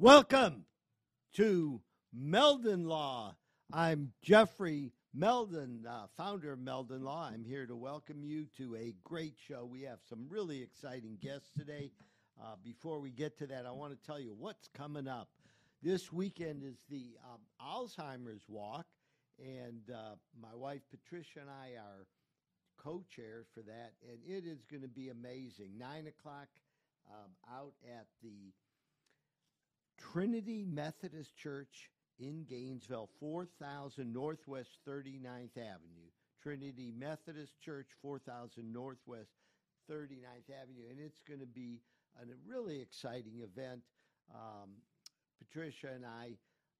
Welcome to Meldon Law. I'm Jeffrey Meldon, uh, founder of Meldon Law. I'm here to welcome you to a great show. We have some really exciting guests today. Uh, before we get to that, I want to tell you what's coming up. This weekend is the um, Alzheimer's Walk, and uh, my wife Patricia and I are co chairs for that, and it is going to be amazing. Nine o'clock um, out at the Trinity Methodist Church in Gainesville, 4000 Northwest 39th Avenue. Trinity Methodist Church, 4000 Northwest 39th Avenue. And it's going to be a really exciting event. Um, Patricia and I,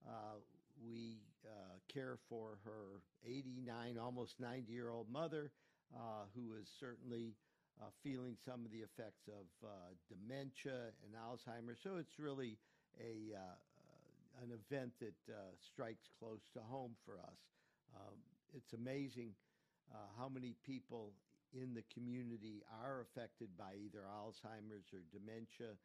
uh, we uh, care for her 89, almost 90 year old mother, uh, who is certainly uh, feeling some of the effects of uh, dementia and Alzheimer's. So it's really a uh, uh, an event that uh, strikes close to home for us. Um, it's amazing uh, how many people in the community are affected by either Alzheimer's or dementia.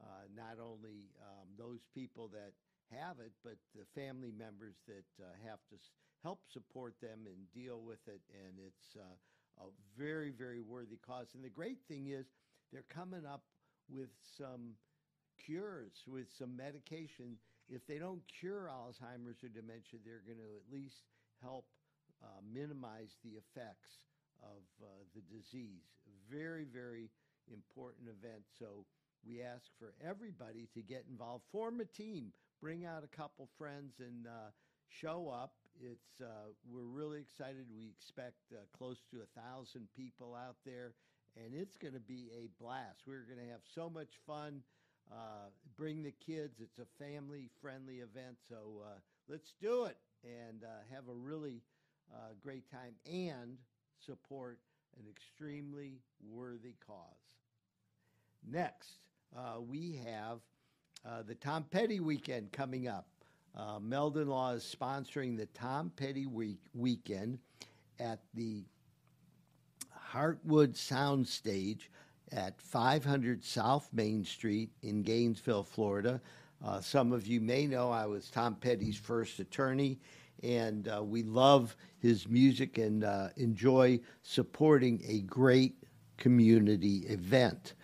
Uh, not only um, those people that have it, but the family members that uh, have to s- help support them and deal with it. And it's a very, very worthy cause. And the great thing is, they're coming up with some cures with some medication. If they don't cure Alzheimer's or dementia, they're going to at least help uh, minimize the effects of uh, the disease. Very, very important event. So we ask for everybody to get involved. Form a team. Bring out a couple friends and uh, show up. It's uh, we're really excited. We expect uh, close to a thousand people out there, and it's going to be a blast. We're going to have so much fun. Uh, bring the kids. It's a family friendly event. So uh, let's do it and uh, have a really uh, great time and support an extremely worthy cause. Next, uh, we have uh, the Tom Petty weekend coming up. Meldon Law is sponsoring the Tom Petty week- weekend at the Heartwood Soundstage at 500 South Main Street in Gainesville, Florida. Uh, some of you may know I was Tom Petty's first attorney, and uh, we love his music and uh, enjoy supporting a great community event.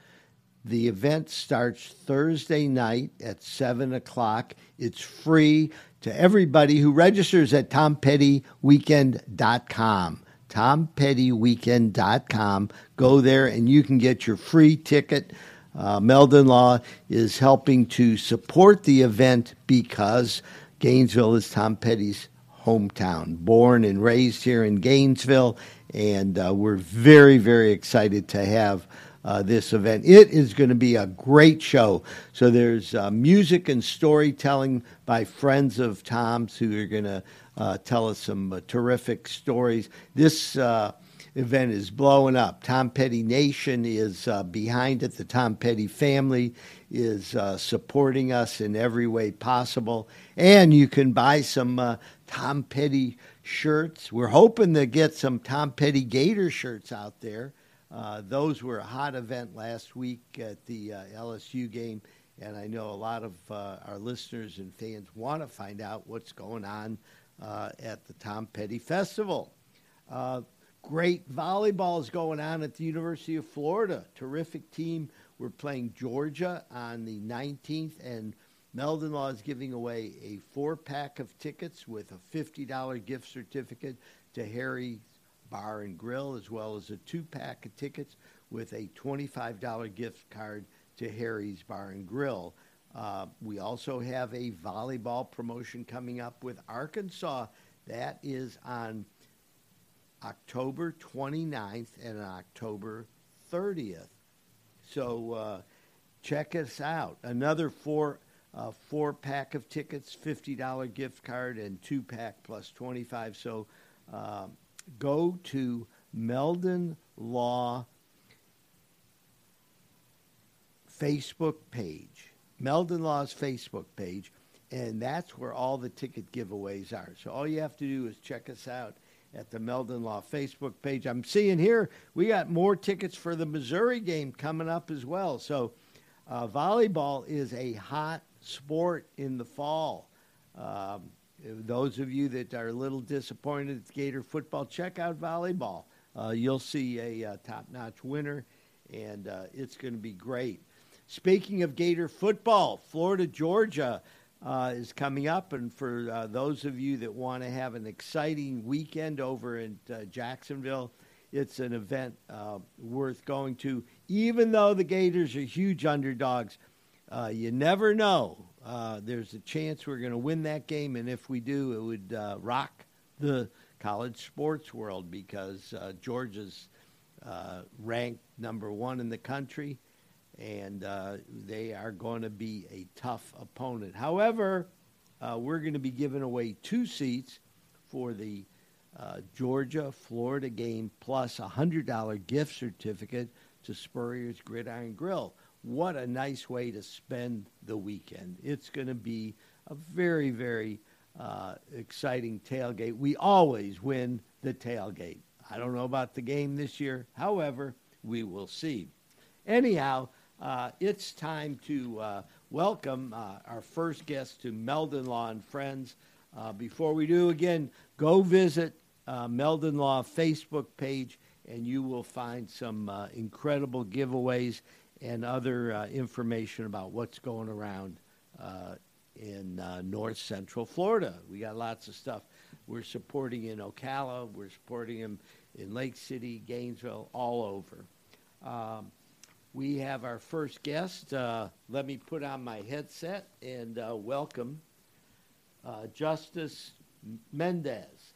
The event starts Thursday night at 7 o'clock. It's free to everybody who registers at tompettyweekend.com. TomPettyWeekend.com. Go there and you can get your free ticket. Uh, Meldon Law is helping to support the event because Gainesville is Tom Petty's hometown. Born and raised here in Gainesville, and uh, we're very, very excited to have uh, this event. It is going to be a great show. So there's uh, music and storytelling by friends of Tom's who are going to tell us some uh, terrific stories. This uh, event is blowing up. Tom Petty Nation is uh, behind it. The Tom Petty family is uh, supporting us in every way possible. And you can buy some uh, Tom Petty shirts. We're hoping to get some Tom Petty Gator shirts out there. Uh, those were a hot event last week at the uh, LSU game, and I know a lot of uh, our listeners and fans want to find out what's going on uh, at the Tom Petty Festival. Uh, great volleyball is going on at the University of Florida. Terrific team. We're playing Georgia on the 19th, and Meldon Law is giving away a four pack of tickets with a $50 gift certificate to Harry Bar and Grill, as well as a two pack of tickets with a $25 gift card to Harry's Bar and Grill. Uh, we also have a volleyball promotion coming up with Arkansas. That is on October 29th and October 30th. So uh, check us out. Another four uh, four pack of tickets, fifty dollar gift card, and two pack plus twenty five. So uh, go to Meldon Law Facebook page, Meldon Law's Facebook page, and that's where all the ticket giveaways are. So all you have to do is check us out at the Meldon Law Facebook page. I'm seeing here we got more tickets for the Missouri game coming up as well. So uh, volleyball is a hot sport in the fall. Um, those of you that are a little disappointed at Gator football, check out volleyball. Uh, you'll see a uh, top-notch winner, and uh, it's going to be great. Speaking of Gator football, Florida Georgia uh, is coming up, and for uh, those of you that want to have an exciting weekend over in uh, Jacksonville, it's an event worth going to. Even though the Gators are huge underdogs, you never know uh, there's a chance we're going to win that game, and if we do, it would uh, rock the college sports world because uh, Georgia's uh, ranked number one in the country, and uh, they are going to be a tough opponent. However, we're going to be giving away two seats for the Georgia Florida game plus a $100 gift certificate to Spurrier's Gridiron Grill what a nice way to spend the weekend. It's going to be a very, very uh, exciting tailgate. We always win the tailgate. I don't know about the game this year. However, we will see. Anyhow, uh, it's time to uh, welcome uh, our first guest to Meldon Law and Friends. Uh, before we do, again, go visit uh, Meldon Law Facebook page and you will find some incredible giveaways and other uh, information about what's going around uh, in uh, north central Florida. We got lots of stuff. We're supporting in Ocala, we're supporting them in Lake City, Gainesville, all over. Um, we have our first guest. Uh, let me put on my headset and uh, welcome uh, Justis Mendez.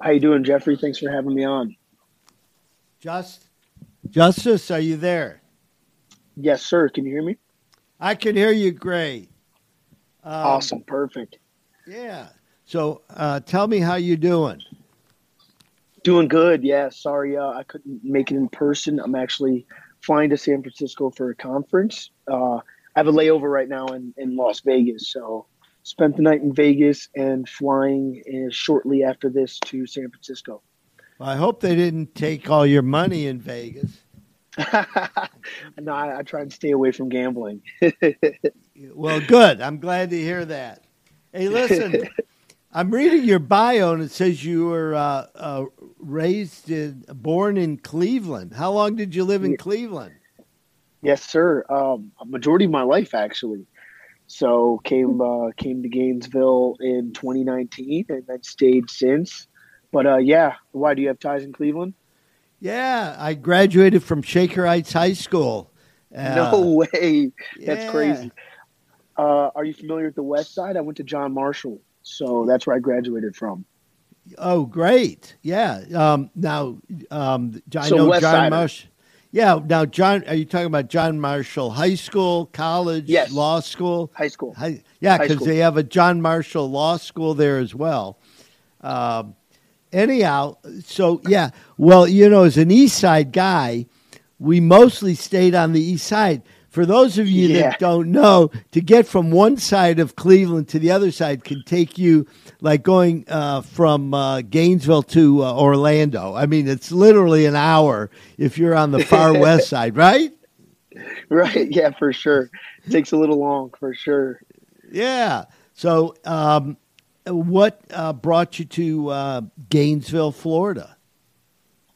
How you doing, Jeffrey? Thanks for having me on. Just Justis, are you there? Yes, sir. Can you hear me? I can hear you great. Um, awesome. Perfect. Yeah. So uh, tell me how you doing. Doing good. Yeah. Sorry, uh, I couldn't make it in person. I'm actually flying to San Francisco for a conference. Uh, I have a layover right now in, in Las Vegas. So spent the night in Vegas and flying uh, shortly after this to San Francisco. Well, I hope they didn't take all your money in Vegas. no, I, I, try and stay away from gambling. well, good. I'm glad to hear that. Hey, listen, I'm reading your bio and it says you were uh, uh, raised in, born in Cleveland. How long did you live in Cleveland? Yes, sir. Um, a majority of my life, actually. So came uh, came to Gainesville in 2019 and then stayed since. But uh, yeah, why do you have ties in Cleveland? Yeah, I graduated from Shaker Heights High School. Uh, no way, that's yeah. crazy. Uh, are you familiar with the West Side? I went to John Marshall, so that's where I graduated from. Oh, great! Yeah. Um, now, um, I so know West John Marshall. Yeah. Now, John, are you talking about John Marshall High School, college, yes. law school? High school. High, yeah, because they have a John Marshall Law School there as well. Um, anyhow, so yeah, well, you know, as an East Side guy, we mostly stayed on the East Side. For those of you yeah. that don't know, to get from one side of Cleveland to the other side can take you like going uh, from uh, Gainesville to uh, Orlando. I mean, it's literally an hour if you're on the far west side, right? Right. Yeah, for sure. It takes a little long, for sure. Yeah. So, um, what uh, brought you to uh, Gainesville, Florida?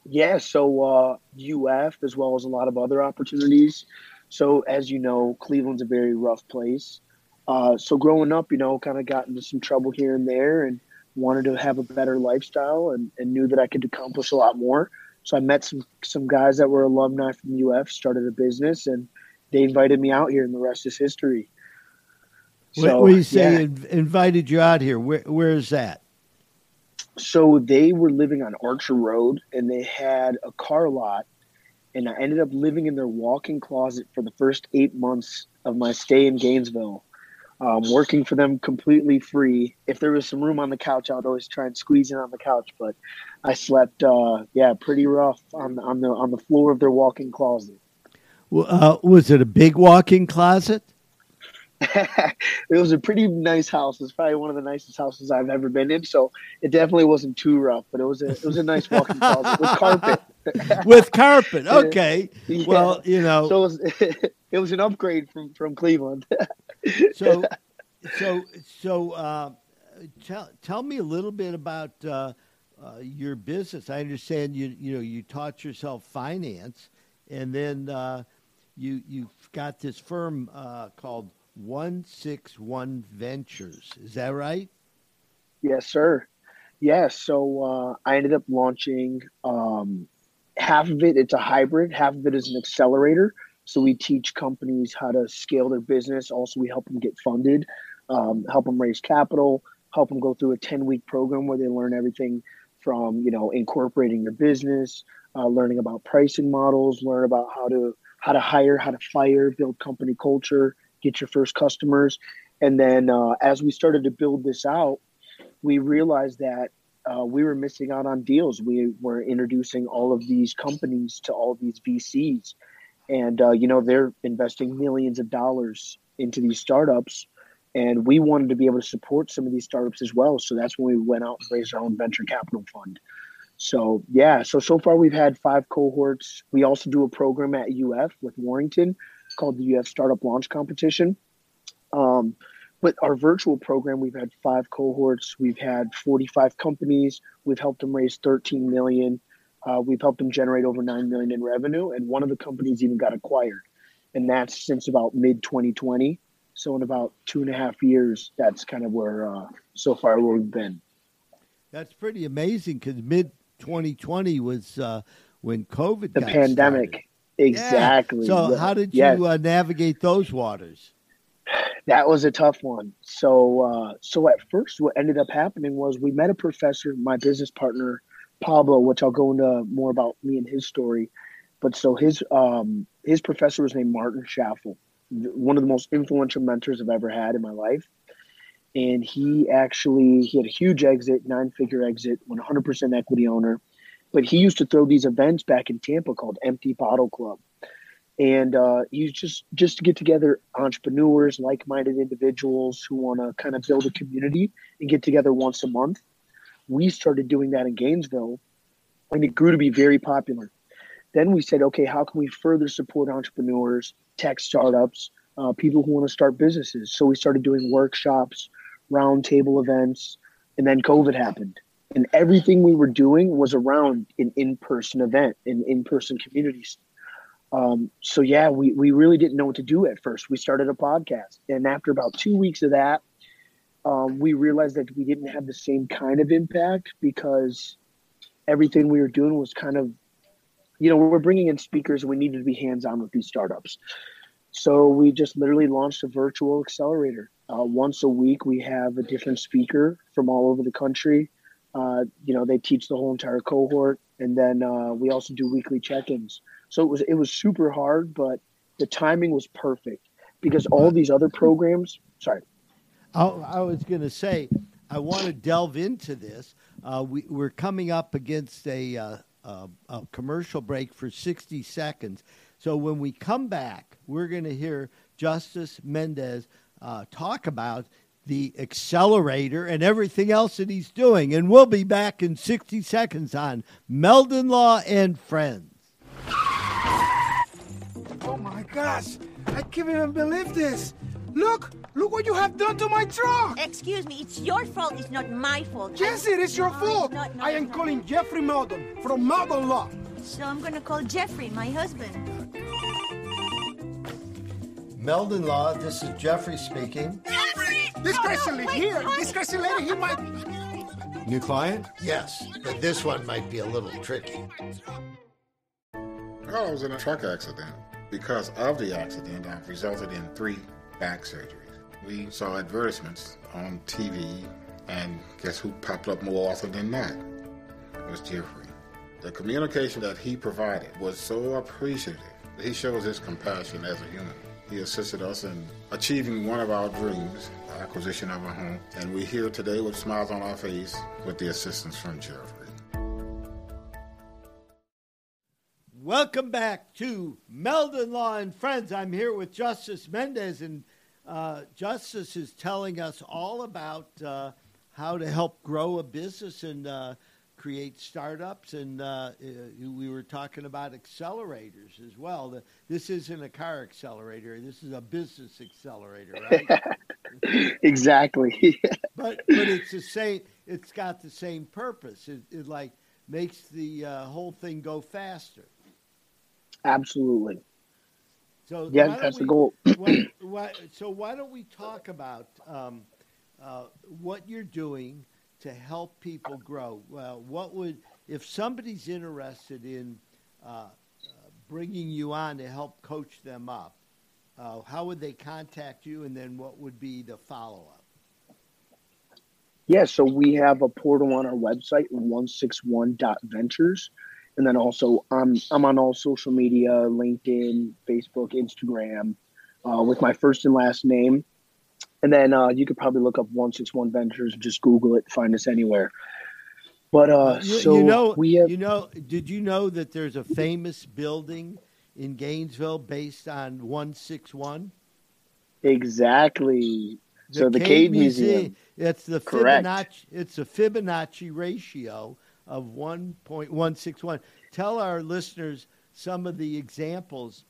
Yeah, so uh, UF as well as a lot of other opportunities. So as you know, Cleveland's a very rough place. Uh, so growing up, you know, kind of got into some trouble here and there, and wanted to have a better lifestyle, and, and knew that I could accomplish a lot more. So I met some some guys that were alumni from UF, started a business, and they invited me out here, and the rest is history. So, when you say yeah. invited you out here, where where is that? So they were living on Archer Road, and they had a car lot, and I ended up living in their walk-in closet for the first eight months of my stay in Gainesville. Um, working for them completely free. If there was some room on the couch, I would always try and squeeze in on the couch. But I slept, uh, yeah, pretty rough on on the on the floor of their walk-in closet. Well, uh, was it a big walk-in closet? It was a pretty nice house. It's probably one of the nicest houses I've ever been in. So it definitely wasn't too rough, but it was a it was a nice walk-in closet with carpet. with carpet, okay. Yeah. Well, you know, so it was, it was an upgrade from from Cleveland. so, so, so, uh, tell tell me a little bit about uh, uh, your business. I understand you you know you taught yourself finance, and then uh, you you've got this firm uh, called One Six One Ventures. Is that right? Yes, sir. Yes. So uh, I ended up launching um, half of it. It's a hybrid. Half of it is an accelerator. So we teach companies how to scale their business. Also, we help them get funded, um, help them raise capital, help them go through a 10 week program where they learn everything from you know incorporating your business, uh, learning about pricing models, learn about how to how to hire, how to fire, build company culture, get your first customers, and then uh, as we started to build this out, we realized that uh, we were missing out on deals. We were introducing all of these companies to all these VCs, and uh, you know they're investing millions of dollars into these startups and we wanted to be able to support some of these startups as well. So that's when we went out and raised our own venture capital fund. So yeah, so so far we've had five cohorts. We also do a program at UF with Warrington called the UF Startup Launch Competition. Um, but our virtual program, we've had five cohorts. We've had 45 companies. We've helped them raise 13 million. Uh, we've helped them generate over 9 million in revenue. And one of the companies even got acquired. And that's since about mid 2020. So in about two and a half years, that's kind of where uh, so far where we've been. That's pretty amazing because mid 2020 was uh, when COVID the pandemic. Started. Exactly. Yeah. So how did you yes. uh, navigate those waters? That was a tough one. So uh, so at first, what ended up happening was we met a professor, my business partner Pablo, which I'll go into more about me and his story. But so his um, his professor was named Martin Schaffel, one of the most influential mentors I've ever had in my life. And he actually he had a huge exit, nine figure exit, 100% equity owner. But he used to throw these events back in Tampa called Empty Bottle Club, and uh, he's just just to get together entrepreneurs, like minded individuals who want to kind of build a community and get together once a month. We started doing that in Gainesville, and it grew to be very popular. Then we said, okay, how can we further support entrepreneurs, tech startups, uh, people who want to start businesses? So we started doing workshops, roundtable events, and then COVID happened. And everything we were doing was around an in person event, in in person communities. Um, so yeah, we, we really didn't know what to do at first. We started a podcast, and after about two weeks of that, um, we realized that we didn't have the same kind of impact because everything we were doing was kind of you know, we're bringing in speakers and we needed to be hands on with these startups. So we just literally launched a virtual accelerator. Uh, once a week, we have a different speaker from all over the country. Uh, you know, they teach the whole entire cohort, and then uh, we also do weekly check-ins. So it was it was super hard, but the timing was perfect because all these other programs. Sorry, I, I was going to say I want to delve into this. Uh, we, we're coming up against a uh, a, a commercial break for 60 seconds. So when we come back, we're going to hear Justis Mendez uh, talk about the accelerator and everything else that he's doing. And we'll be back in 60 seconds on Meldon Law and Friends. Oh my gosh, I can't even believe this. Look, look what you have done to my truck. Excuse me, it's your fault. It's not my fault. Yes, it is your fault. Not, I am calling Jeffrey Meldon from Meldon Law. So I'm going to call Jeffrey, my husband. Meldon Law, this is Jeffrey speaking. Jeffrey! This no, crazy no, here, this crazy lady, he might... New client? Yes, but this one might be a little tricky. I was in a truck accident. Because of the accident, I've resulted in three back surgeries. We saw advertisements on TV, and guess who popped up more often than not? It was Jeffrey. The communication that he provided was so appreciative. He shows his compassion as a human. He assisted us in achieving one of our dreams, the acquisition of a home, and we're here today with smiles on our face with the assistance from Jeffrey. Welcome back to Meldon Law and Friends. I'm here with Justis Mendez, and uh, Justis is telling us all about uh, how to help grow a business and uh, create startups. And uh, uh, we were talking about accelerators as well. The, this isn't a car accelerator. This is a business accelerator, right? exactly. but but it's the same. It's got the same purpose. It, it like makes the uh, whole thing go faster. Absolutely. So yeah, that's we, the goal. why, why, so why don't we talk about um, uh, what you're doing to help people grow? Well, what would if somebody's interested in uh, uh, bringing you on to help coach them up? Uh, how would they contact you, and then what would be the follow up? Yeah, so we have a portal on our website, 161.ventures. And then also, I'm, I'm on all social media LinkedIn, Facebook, Instagram uh, with my first and last name. And then uh, you could probably look up 161 Ventures, and just Google it, find us anywhere. But uh, you, so you know, we have, you know, did you know that there's a famous building in Gainesville based on 161? Exactly. The so the Cade, Cade Museum. Museum. It's the Correct. Fibonacci. It's a Fibonacci ratio of 1.161. Tell our listeners some of the examples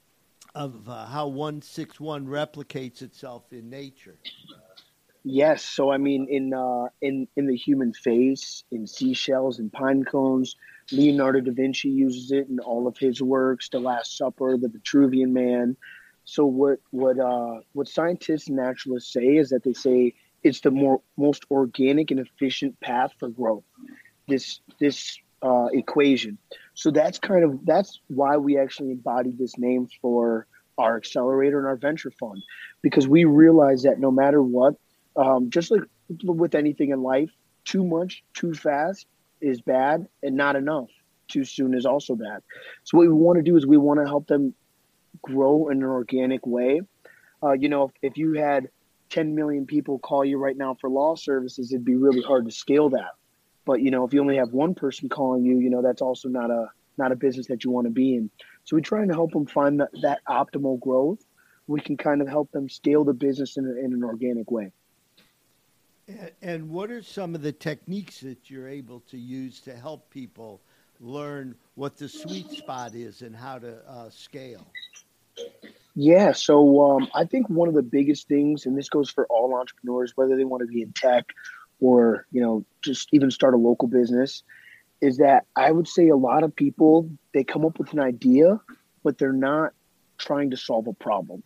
of uh, how 161 replicates itself in nature. Yes, so I mean, in uh, in in the human face, in seashells and pine cones, Leonardo da Vinci uses it in all of his works, The Last Supper, The Vitruvian Man. So what what uh, what scientists and naturalists say is that they say it's the more most organic and efficient path for growth. This this uh, equation. So that's kind of that's why we actually embodied this name for our accelerator and our venture fund, because we realize that no matter what, um, just like with anything in life, too much, too fast is bad, and not enough too soon is also bad. So what we want to do is we want to help them grow in an organic way. Uh, you know, if, if you had 10 million people call you right now for law services, it'd be really hard to scale that. But you know, if you only have one person calling you, you know, that's also not a not a business that you want to be in. So we're trying to help them find that, that optimal growth. We can kind of help them scale the business in, in an organic way. And what are some of the techniques that you're able to use to help people learn what the sweet spot is and how to uh, scale? Yeah, so um, I think one of the biggest things, and this goes for all entrepreneurs, whether they want to be in tech or you know just even start a local business, is that I would say a lot of people they come up with an idea, but they're not trying to solve a problem.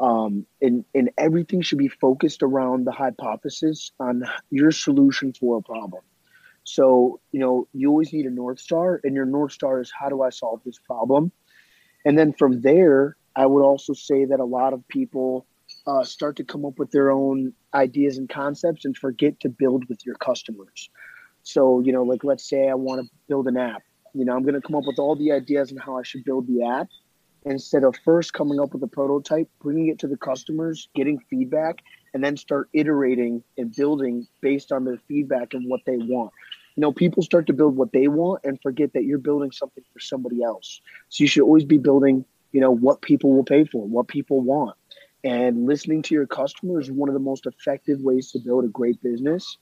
Um, and and everything should be focused around the hypothesis on your solution for a problem. So you know you always need a north star, and your north star is how do I solve this problem, and then from there I would also say that a lot of people uh, start to come up with their own ideas and concepts and forget to build with your customers. So, you know, like let's say I want to build an app. You know, I'm going to come up with all the ideas on how I should build the app instead of first coming up with a prototype, bringing it to the customers, getting feedback, and then start iterating and building based on their feedback and what they want. You know, people start to build what they want and forget that you're building something for somebody else. So you should always be building you know what people will pay for what people want and listening to your customers is one of the most effective ways to build a great business.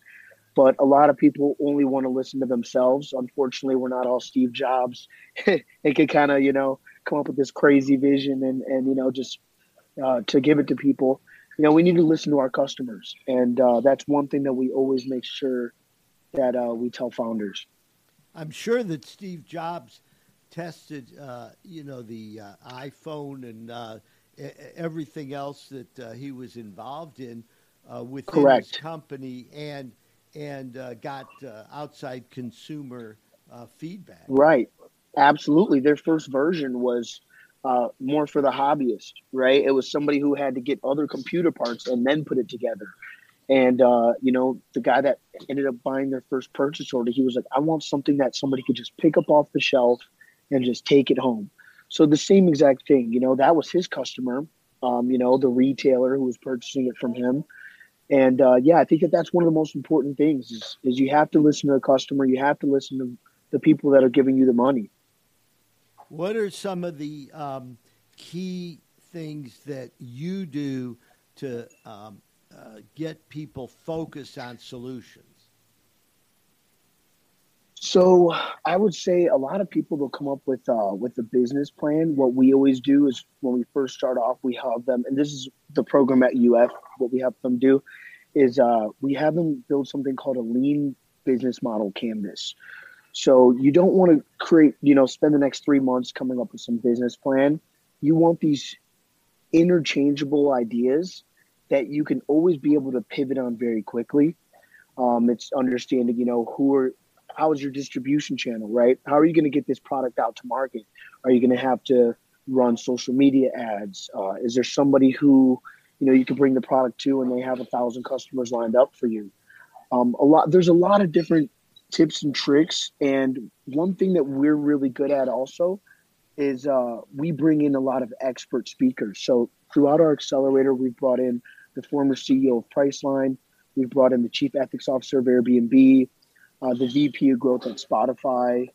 But a lot of people only want to listen to themselves. Unfortunately we're not all steve jobs. And can kind of you know come up with this crazy vision and and you know just uh, to give it to people. You know we need to listen to our customers. And uh, that's one thing that we always make sure that uh, we tell founders. I'm sure that steve jobs tested, uh, you know, the uh, iPhone and uh, everything else that uh, he was involved in uh, within Correct. his company, and and uh, got outside consumer feedback. Right. Absolutely. Their first version was more for the hobbyist, right? It was somebody who had to get other computer parts and then put it together. And uh, you know, the guy that ended up buying their first purchase order, he was like, "I want something that somebody could just pick up off the shelf and just take it home. So the same exact thing, you know, that was his customer, um, you know, the retailer who was purchasing it from him. And uh, yeah, I think that that's one of the most important things is, is you have to listen to the customer. You have to listen to the people that are giving you the money. What are some of the um, key things that you do to um, uh, get people focused on solutions? So I would say a lot of people will come up with uh, with a business plan. What we always do is when we first start off, we have them, and this is the program at UF. What we have them do is uh, we have them build something called a lean business model canvas. So you don't want to create, you know, spend the next three months coming up with some business plan. You want these interchangeable ideas that you can always be able to pivot on very quickly. Um, it's understanding, you know, who are how is your distribution channel, right? How are you going to get this product out to market? Are you going to have to run social media ads? Uh, is there somebody who, you know, you can bring the product to and they have a thousand customers lined up for you? Um, a lot. There's a lot of different tips and tricks, and one thing that we're really good at also is uh, we bring in a lot of expert speakers. So throughout our accelerator, we've brought in the former CEO of Priceline. We've brought in the chief ethics officer of Airbnb uh, the VP of growth at Spotify,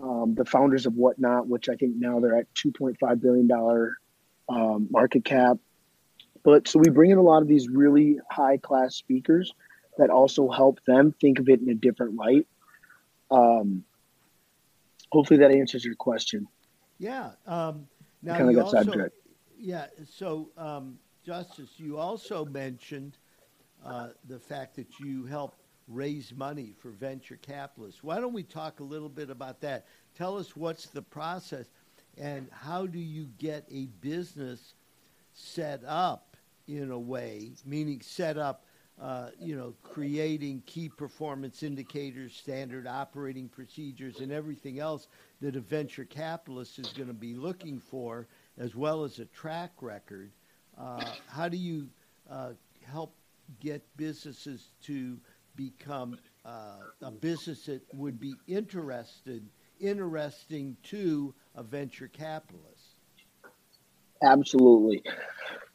um, the founders of Whatnot, which I think now they're at $2.5 billion um, market cap. But so we bring in a lot of these really high class speakers that also help them think of it in a different light. Um, hopefully that answers your question. Yeah. Um, now kind of got also, sidetracked. yeah. So, um, Justis, you also mentioned uh, the fact that you help raise money for venture capitalists. Why don't we talk a little bit about that? Tell us what's the process and how do you get a business set up in a way, meaning set up, uh, you know, creating key performance indicators, standard operating procedures, and everything else that a venture capitalist is going to be looking for, as well as a track record. Uh, how do you uh, help get businesses to become uh, a business that would be interested, interesting to a venture capitalist. Absolutely.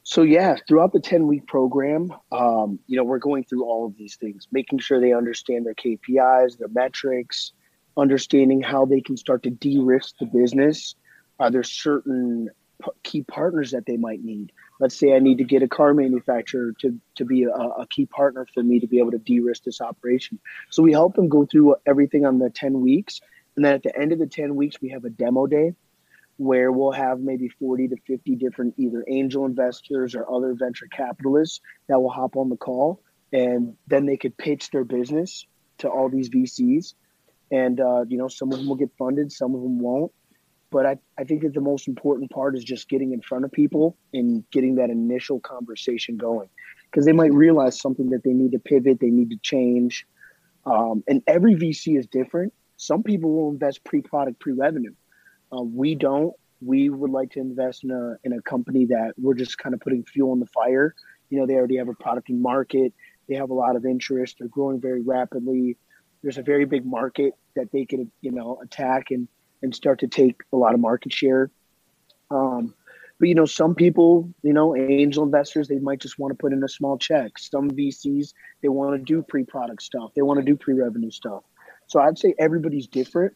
So yeah, throughout the ten week program, um, you know, we're going through all of these things, making sure they understand their KPIs, their metrics, understanding how they can start to de-risk the business. Are there certain p- key partners that they might need? Let's say I need to get a car manufacturer to, to be a, a key partner for me to be able to de-risk this operation. So we help them go through everything on the 10 weeks. And then at the end of the 10 weeks, we have a demo day where we'll have maybe 40 to 50 different either angel investors or other venture capitalists that will hop on the call. And then they could pitch their business to all these VCs. And, uh, you know, some of them will get funded, some of them won't but I, I think that the most important part is just getting in front of people and getting that initial conversation going. Because they might realize something that they need to pivot they need to change um, and every vc is different. Some people will invest pre-product pre-revenue. Uh, we don't. We would like to invest in a, in a company that we're just kind of putting fuel on the fire. You know they already have a product in market. They have a lot of interest. They're growing very rapidly. There's a very big market that they could you know attack and and start to take a lot of market share. Um, but you know, some people, you know, angel investors, they might just want to put in a small check. Some VCs, they want to do pre-product stuff. They want to do pre-revenue stuff. So I'd say everybody's different.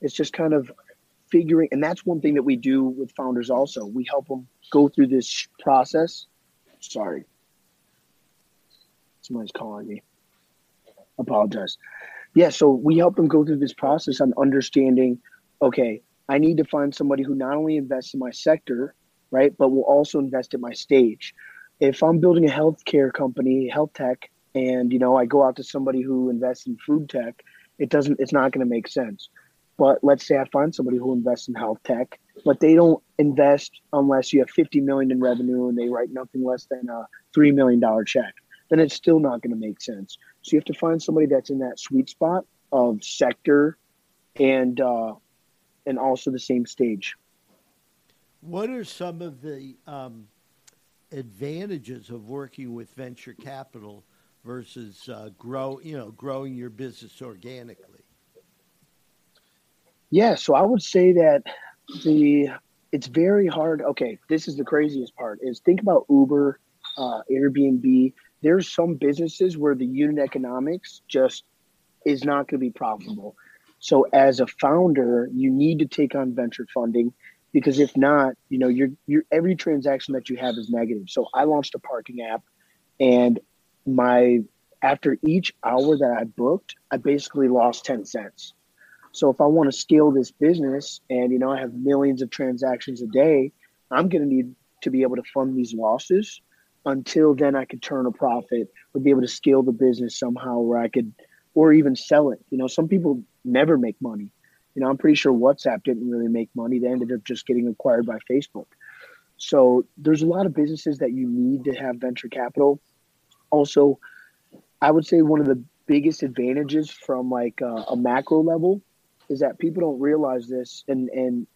It's just kind of figuring, and that's one thing that we do with founders. Also, we help them go through this process. Sorry, somebody's calling me. Apologize. Yeah, so we help them go through this process on understanding okay, I need to find somebody who not only invests in my sector, right, but will also invest in my stage. If I'm building a healthcare company, health tech, and you know I go out to somebody who invests in food tech, it doesn't. It's not going to make sense. But let's say I find somebody who invests in health tech, but they don't invest unless you have 50 million in revenue and they write nothing less than a three million dollar check. Then it's still not going to make sense. So you have to find somebody that's in that sweet spot of sector and uh, and also the same stage. What are some of the um, advantages of working with venture capital versus uh, grow, you know, growing your business organically? Yeah, so I would say that the it's very hard. Okay, this is the craziest part: is think about Uber, uh, Airbnb. There's some businesses where the unit economics just is not going to be profitable. So as a founder, you need to take on venture funding because if not, you know, your your every transaction that you have is negative. So I launched a parking app, and my after each hour that I booked, I basically lost ten cents. So if I want to scale this business, and you know, I have millions of transactions a day, I'm going to need to be able to fund these losses. Until then, I could turn a profit or be able to scale the business somehow where I could, or even sell it. You know, some people never make money you know, I'm pretty sure WhatsApp didn't really make money. They ended up just getting acquired by Facebook. So there's a lot of businesses that you need to have venture capital. Also, I would say one of the biggest advantages from like uh, a macro level is that people don't realize this, and and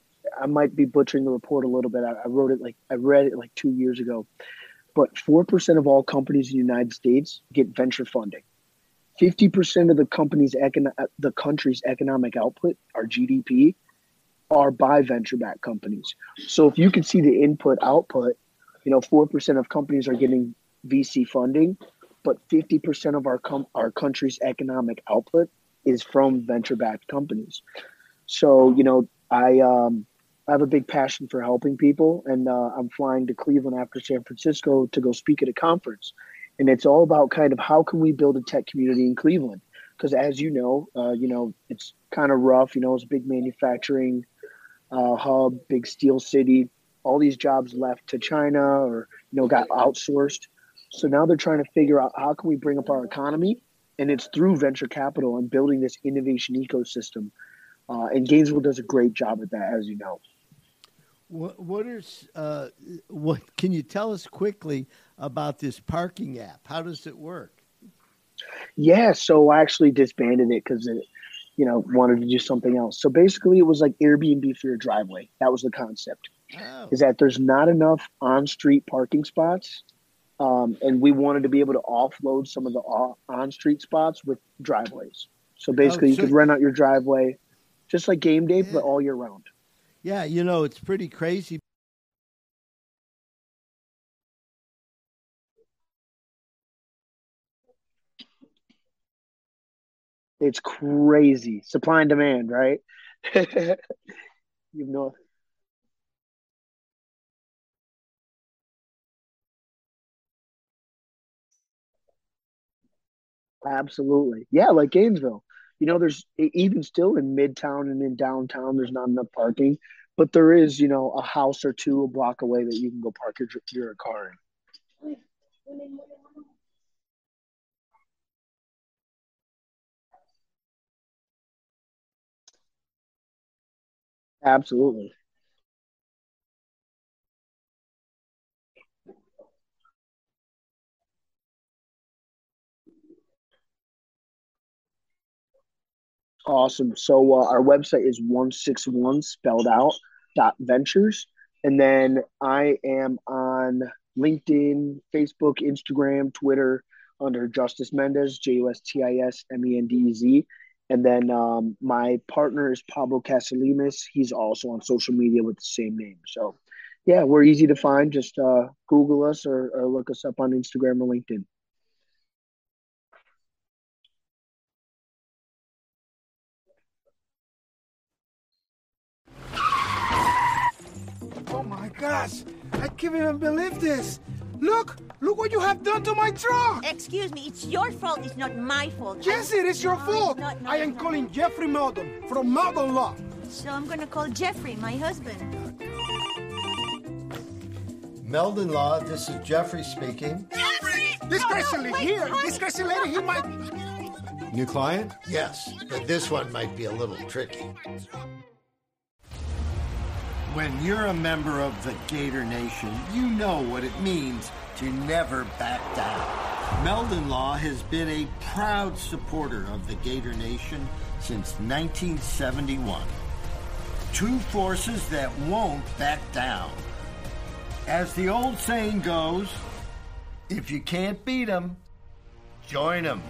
I might be butchering the report a little bit. I, I wrote it like I read it like two years ago, but four percent of all companies in the United States get venture funding. 50% of the company's econ- the country's economic output, our GDP, are by venture-backed companies. So if you can see the input output, you know, 4% of companies are getting VC funding, but 50% of our com- our country's economic output is from venture-backed companies. So, you know, I um, I have a big passion for helping people, and uh, I'm flying to Cleveland after San Francisco to go speak at a conference and it's all about kind of how can we build a tech community in Cleveland because as you know, uh, you know it's kind of rough. You know, it's a big manufacturing uh, hub, big steel city. All these jobs left to China or you know got outsourced. So now they're trying to figure out how can we bring up our economy, and it's through venture capital and building this innovation ecosystem. Uh, and Gainesville does a great job at that, as you know. What, what is uh, what? Can you tell us quickly about this parking app? How does it work? Yeah, so I actually disbanded it because it, you know, wanted to do something else. So basically, it was like Airbnb for your driveway. That was the concept. Oh. Is that there's not enough on-street parking spots, um, and we wanted to be able to offload some of the on-street spots with driveways. So basically, oh, so you could rent out your driveway, just like game day, yeah. but all year round. Yeah, you know, it's pretty crazy. It's crazy. Supply and demand, right? you know. Absolutely. Yeah, like Gainesville you know, there's even still in Midtown and in downtown, there's not enough parking, but there is, you know, a house or two a block away that you can go park your, your car in. Absolutely. Awesome. So uh, our website is 161 spelled out dot ventures. And then I am on LinkedIn, Facebook, Instagram, Twitter under Justis Mendez, J U S T I S M E N D E Z. And then um, my partner is Pablo Casalimas. He's also on social media with the same name. So, yeah, we're easy to find. Just uh, Google us or, or look us up on Instagram or LinkedIn. Oh my gosh, I can't even believe this. Look, look what you have done to my truck. Excuse me, it's your fault. It's not my fault. Yes, it is your no, fault. Not, no, I am calling Jeffrey Meldon from Meldon Law. So I'm gonna call Jeffrey, my husband. Meldon Law, this is Jeffrey speaking. Jeffrey! This no, crazy no, here, honey. this crazy lady, he might. New client? Yes, but this one might be a little tricky. When you're a member of the Gator Nation, you know what it means to never back down. Meldon Law has been a proud supporter of the Gator Nation since 1971. Two forces that won't back down. As the old saying goes, if you can't beat them, join them.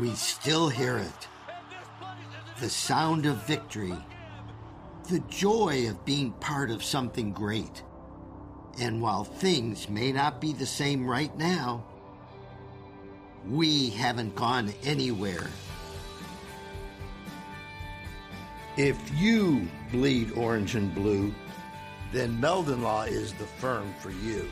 We still hear it. The sound of victory. The joy of being part of something great. And while things may not be the same right now, we haven't gone anywhere. If you bleed orange and blue, then Meldon Law is the firm for you.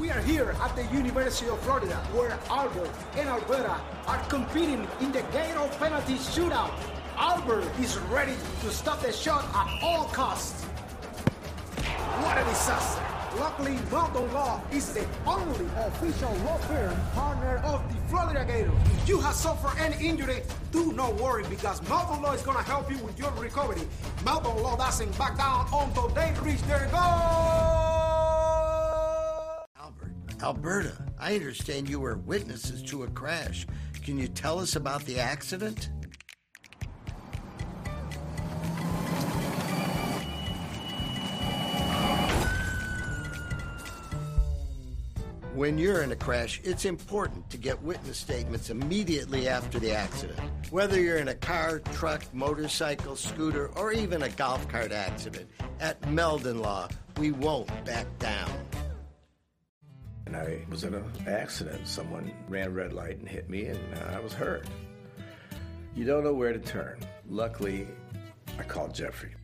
We are here at the University of Florida, where Albert and Alberta are competing in the Gator penalty shootout. Albert is ready to stop the shot at all costs. What a disaster! Luckily, Meldon Law is the only official law firm partner of the Florida Gators. If you have suffered any injury, do not worry because Meldon Law is going to help you with your recovery. Meldon Law doesn't back down until they reach their goal. Albert, Alberta, I understand you were witnesses to a crash. Can you tell us about the accident? When you're in a crash, it's important to get witness statements immediately after the accident. Whether you're in a car, truck, motorcycle, scooter, or even a golf cart accident, at Meldon Law, we won't back down. And I was in an accident. Someone ran red light and hit me, and uh, I was hurt. You don't know where to turn. Luckily, I called Jeffrey.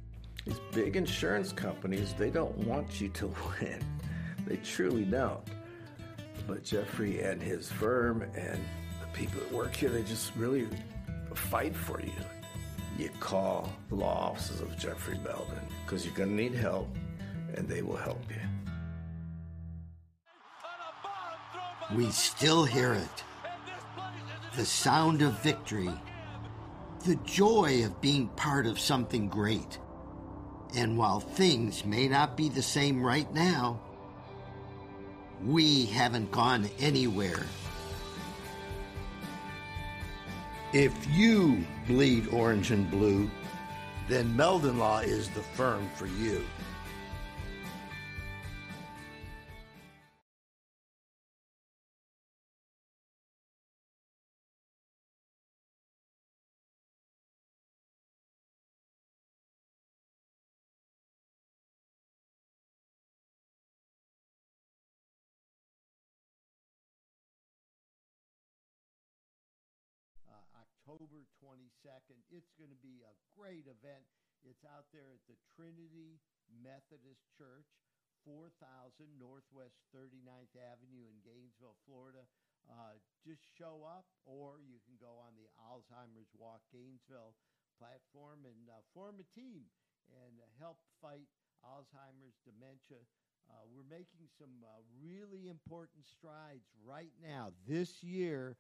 These big insurance companies, they don't want you to win. They truly don't. But Jeffrey and his firm and the people that work here, they just really fight for you. You call the law offices of Jeffrey Meldon because you're going to need help, and they will help you. We still hear it. The sound of victory. The joy of being part of something great. And while things may not be the same right now, we haven't gone anywhere. If you bleed orange and blue, then Meldon Law is the firm for you. October 22nd. It's going to be a great event. It's out there at the Trinity Methodist Church, 4000 Northwest 39th Avenue in Gainesville, Florida. Uh, just show up, or you can go on the Alzheimer's Walk Gainesville platform and uh, form a team and uh, help fight Alzheimer's dementia. Uh, we're making some uh, really important strides right now. This year,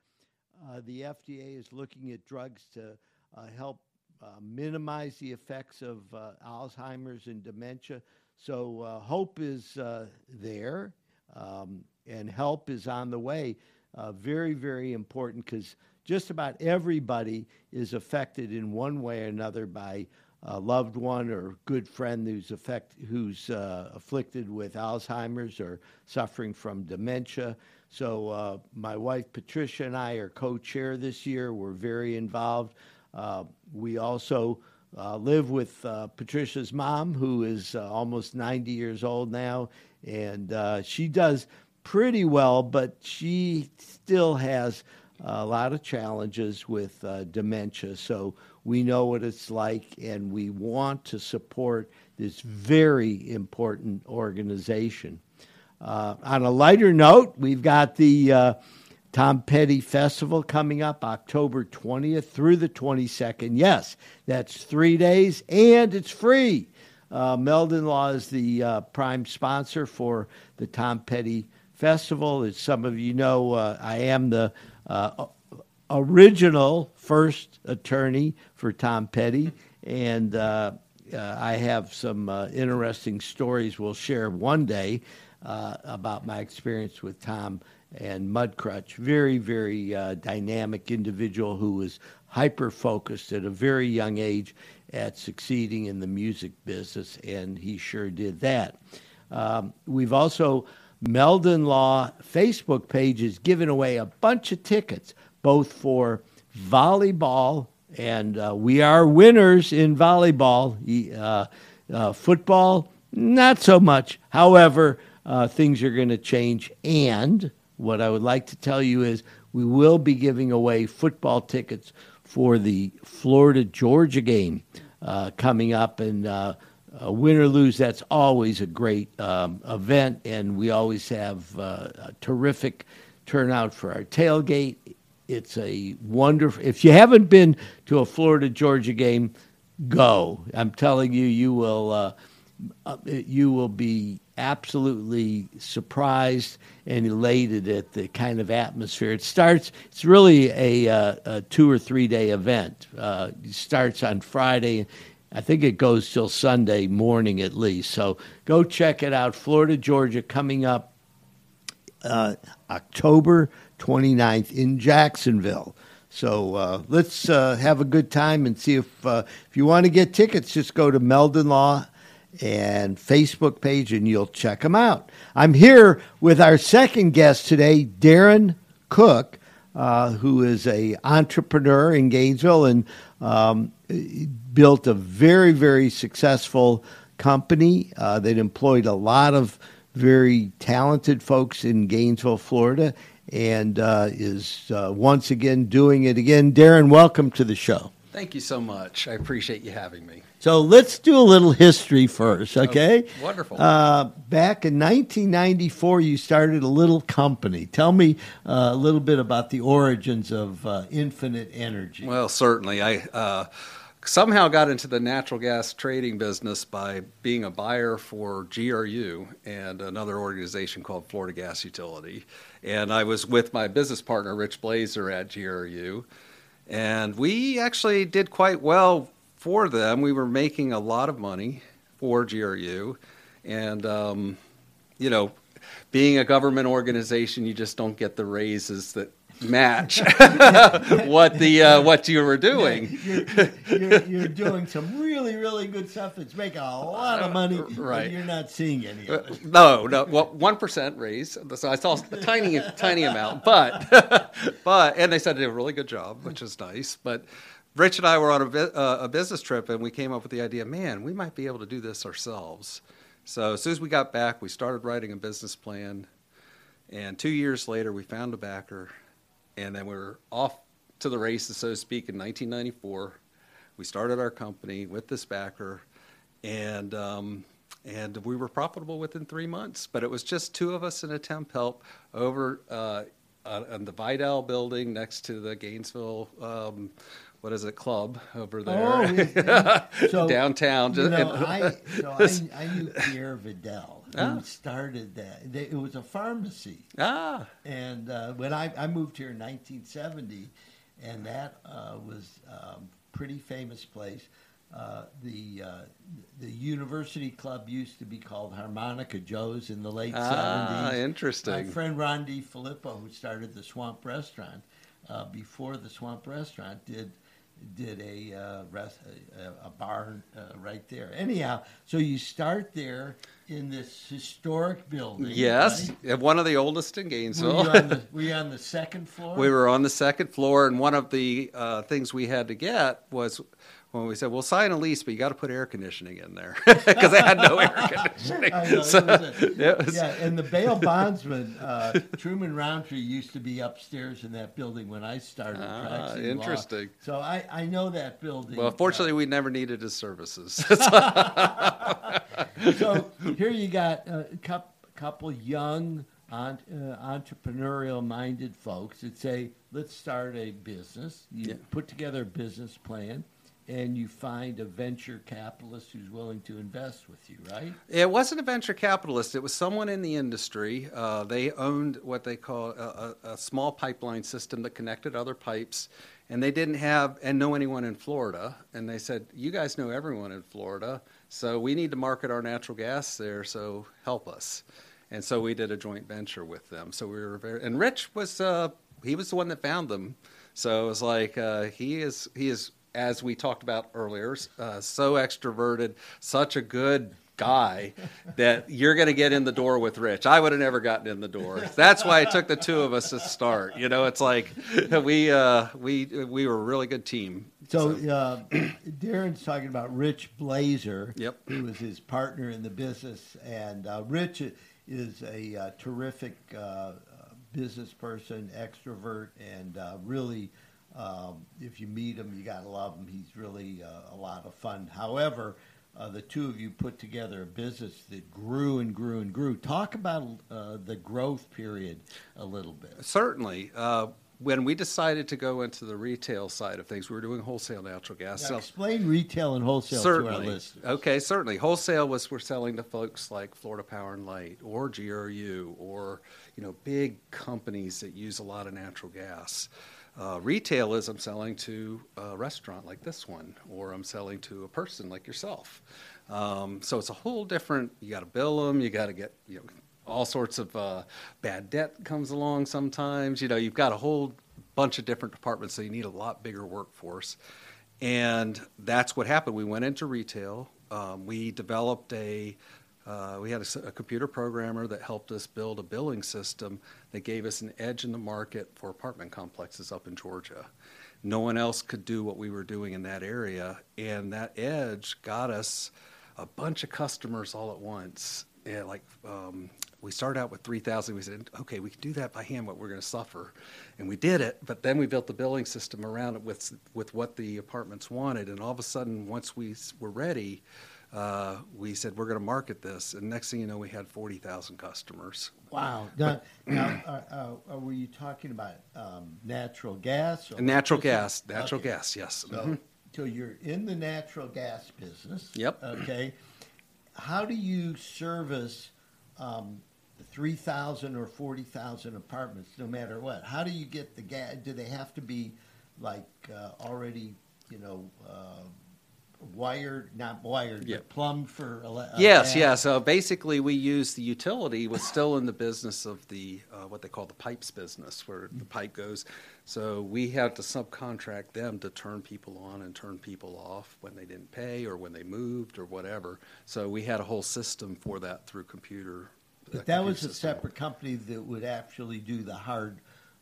uh, the FDA is looking at drugs to uh, help uh, minimize the effects of uh, Alzheimer's and dementia. So uh, hope is uh, there, um, and help is on the way. very, very important because just about everybody is affected in one way or another by a loved one or good friend who's affect, who's afflicted with Alzheimer's or suffering from dementia. So uh, my wife Patricia and I are co-chair this year. We're very involved. Uh, we also uh, live with uh, Patricia's mom, who is uh, almost 90 years old now, and uh, she does pretty well, but she still has a lot of challenges with dementia. So we know what it's like, and we want to support this very important organization. Uh, on a lighter note, we've got the uh, Tom Petty Festival coming up October 20th through the 22nd. Yes, that's three days and it's free. Uh, Meldon Law is the uh, prime sponsor for the Tom Petty Festival. As some of you know, uh, I am the uh, original first attorney for Tom Petty, and I have some interesting stories we'll share one day uh, about my experience with Tom and Mudcrutch. Very, very uh, dynamic individual who was hyper focused at a very young age at succeeding in the music business, and he sure did that. Um, we've also Meldon Law Facebook page is giving away a bunch of tickets, both for volleyball, and uh, we are winners in volleyball. Uh, uh, football, not so much. However, uh, things are going to change. And what I would like to tell you is we will be giving away football tickets for the Florida Georgia game uh, coming up. And uh, win or lose, that's always a great um, event. And we always have uh, a terrific turnout for our tailgate. It's a wonderful. If you haven't been to a Florida Georgia game, go. I'm telling you, you will. Uh, uh, you will be absolutely surprised and elated at the kind of atmosphere. It starts. It's really a, uh, a two or three day event. Uh, it starts on Friday. I think it goes till Sunday morning at least. So go check it out. Florida, Georgia, coming up uh, October 29th in Jacksonville. So uh, let's uh, have a good time and see if uh, if you want to get tickets, just go to Meldon Law and Facebook page and you'll check them out. I'm here with our second guest today, Darin Cook, uh, who is a entrepreneur in Gainesville and um, built a very very successful company uh, that employed a lot of very talented folks in Gainesville, Florida, and uh, is uh, once again doing it again. Darin, welcome to the show. Thank you so much. I appreciate you having me. So let's do a little history first, okay? Oh, wonderful. Uh, back in 1994, you started a little company. Tell me uh, a little bit about the origins of uh, Infinite Energy. Well, certainly. I uh, somehow got into the natural gas trading business by being a buyer for GRU and another organization called Florida Gas Utility. And I was with my business partner, Rich Blazer, at GRU. And we actually did quite well for them. We were making a lot of money for GRU. And, um, you know, being a government organization, you just don't get the raises that match what the uh, what you were doing. You're, you're, you're, doing some really really good stuff that's making a lot of money, right? you're not seeing any of it. No, no. Well, one percent raise. So I saw a tiny tiny amount, but but and they said they did a really good job, which is nice. But Rich and I were on a, uh, a business trip, and we came up with the idea, man, we might be able to do this ourselves. So as soon as we got back, we started writing a business plan. And two years later, we found a backer and then we were off to the races, so to speak, in 1994. We started our company with this backer, and um, and we were profitable within three months. But it was just two of us in a temp help over uh, on the Vidal building next to the Gainesville. Um, what is it, club over there Oh, yeah. So, downtown? You know, I, so I, I knew Pierre Vidal, who Ah. started that. They- It was a pharmacy. ah, And uh, when I, I moved here in 1970, and that uh, was um, pretty famous place. Uh, the uh, the University Club used to be called Harmonica Joe's in the late Ah, 70s. interesting. My friend Ron D. Filippo, who started the Swamp Restaurant, uh, before the Swamp Restaurant, did did a uh, rest, a, a bar uh, right there. Anyhow, so you start there in this historic building. yes, right? one of the oldest in Were Gainesville. you, on the, were you on the second floor? We were on the second floor, and one of the uh, things we had to get was when we said, "We'll sign a lease, but you got to put air conditioning in there," because they had no air conditioning. Know, So, it was- yeah, and the bail bondsman uh, Truman Roundtree used to be upstairs in that building when I started Ah, practicing law. interesting. So I, I know that building. well, uh, fortunately, we never needed his services. so here you got a couple young on, uh, entrepreneurial minded folks that say let's start a business you Yeah. put together a business plan and you find a venture capitalist who's willing to invest with you right It wasn't a venture capitalist. It was someone in the industry. Uh, they owned what they call a, a, a small pipeline system that connected other pipes, and they didn't have and know anyone in Florida. And they said, "You guys know everyone in Florida, so we need to market our natural gas there. So help us." And so we did a joint venture with them. So we were very and Rich was uh, he was the one that found them. So it was like uh, he is he is as we talked about earlier, uh, so extroverted, such a good guy that you're going to get in the door with Rich. I would have never gotten in the door. That's why it took the two of us to start. You know, it's like we uh, we we were a really good team. so uh, darin's talking about rich blazer Yep. who was his partner in the business and uh, rich is a uh, terrific uh, uh, business person, extrovert, and uh, really, um, if you meet him, you gotta love him. He's really uh, a lot of fun. However, uh, the two of you put together a business that grew and grew and grew. Talk about uh, the growth period a little bit. Certainly. Uh, when we decided to go into the retail side of things, we were doing wholesale natural gas. Now So- explain retail and wholesale to our certainly. listeners. Okay, certainly. Wholesale was we're selling to folks like Florida Power and Light or GRU or you know big companies that use a lot of natural gas. Uh, retail is I'm selling to a restaurant like this one, or I'm selling to a person like yourself. Um, so it's a whole different. You got to bill them. You got to get you know all sorts of uh, bad debt comes along sometimes. You know you've got a whole bunch of different departments, so you need a lot bigger workforce. And that's what happened. We went into retail. Um, we developed a, uh, we had a computer programmer that helped us build a billing system that gave us an edge in the market for apartment complexes up in Georgia. No one else could do what we were doing in that area. And that edge got us a bunch of customers all at once. Yeah, like um, we started out with 3,000. We said, okay, we can do that by hand, but we're going to suffer. And we did it, but then we built the billing system around it with, with what the apartments wanted. And all of a sudden, once we were ready, uh, we said, we're going to market this. And next thing you know, we had 40,000 customers. Wow. Now, now uh, uh, were you talking about um, natural gas? Or Natural gas, natural Okay. gas, yes. So, Mhm. so you're in the natural gas business. Yep. Okay. How do you service um, 3,000 or 40,000 apartments, no matter what? How do you get the gas? Do they have to be like uh, already, you know, uh, wired, not wired, Yeah. but plumbed for ele- uh, Yes, gas? yes. So basically, we use the utility was still in the business of the uh, what they call the pipes business, where the pipe goes. So we had to subcontract them to turn people on and turn people off when they didn't pay or when they moved or whatever. So we had a whole system for that through computer. uh, But that was computer a system. separate company that would actually do the hard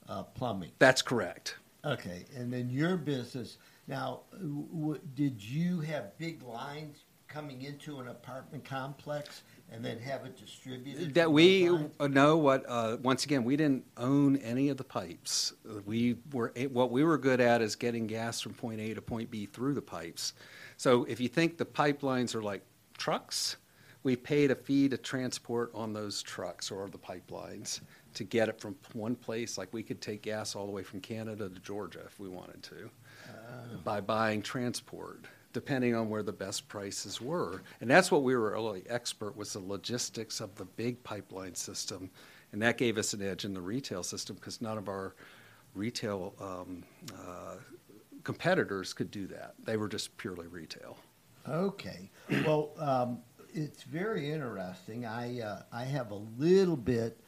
uh, plumbing. That's correct. Okay, and then your business. Now, w- did you have big lines coming into an apartment complex and then have it distributed? That we uh, know what. Uh, once again, we didn't own any of the pipes. Uh, We were what we were good at is getting gas from point A to point B through the pipes. So if you think the pipelines are like trucks, we paid a fee to transport on those trucks or the pipelines to get it from one place. Like we could take gas all the way from Canada to Georgia if we wanted to by buying transport, depending on where the best prices were. And that's what we were really expert was the logistics of the big pipeline system, and that gave us an edge in the retail system because none of our retail um, uh, competitors could do that. They were just purely retail. Okay. Well, um, it's very interesting. I uh, I have a little bit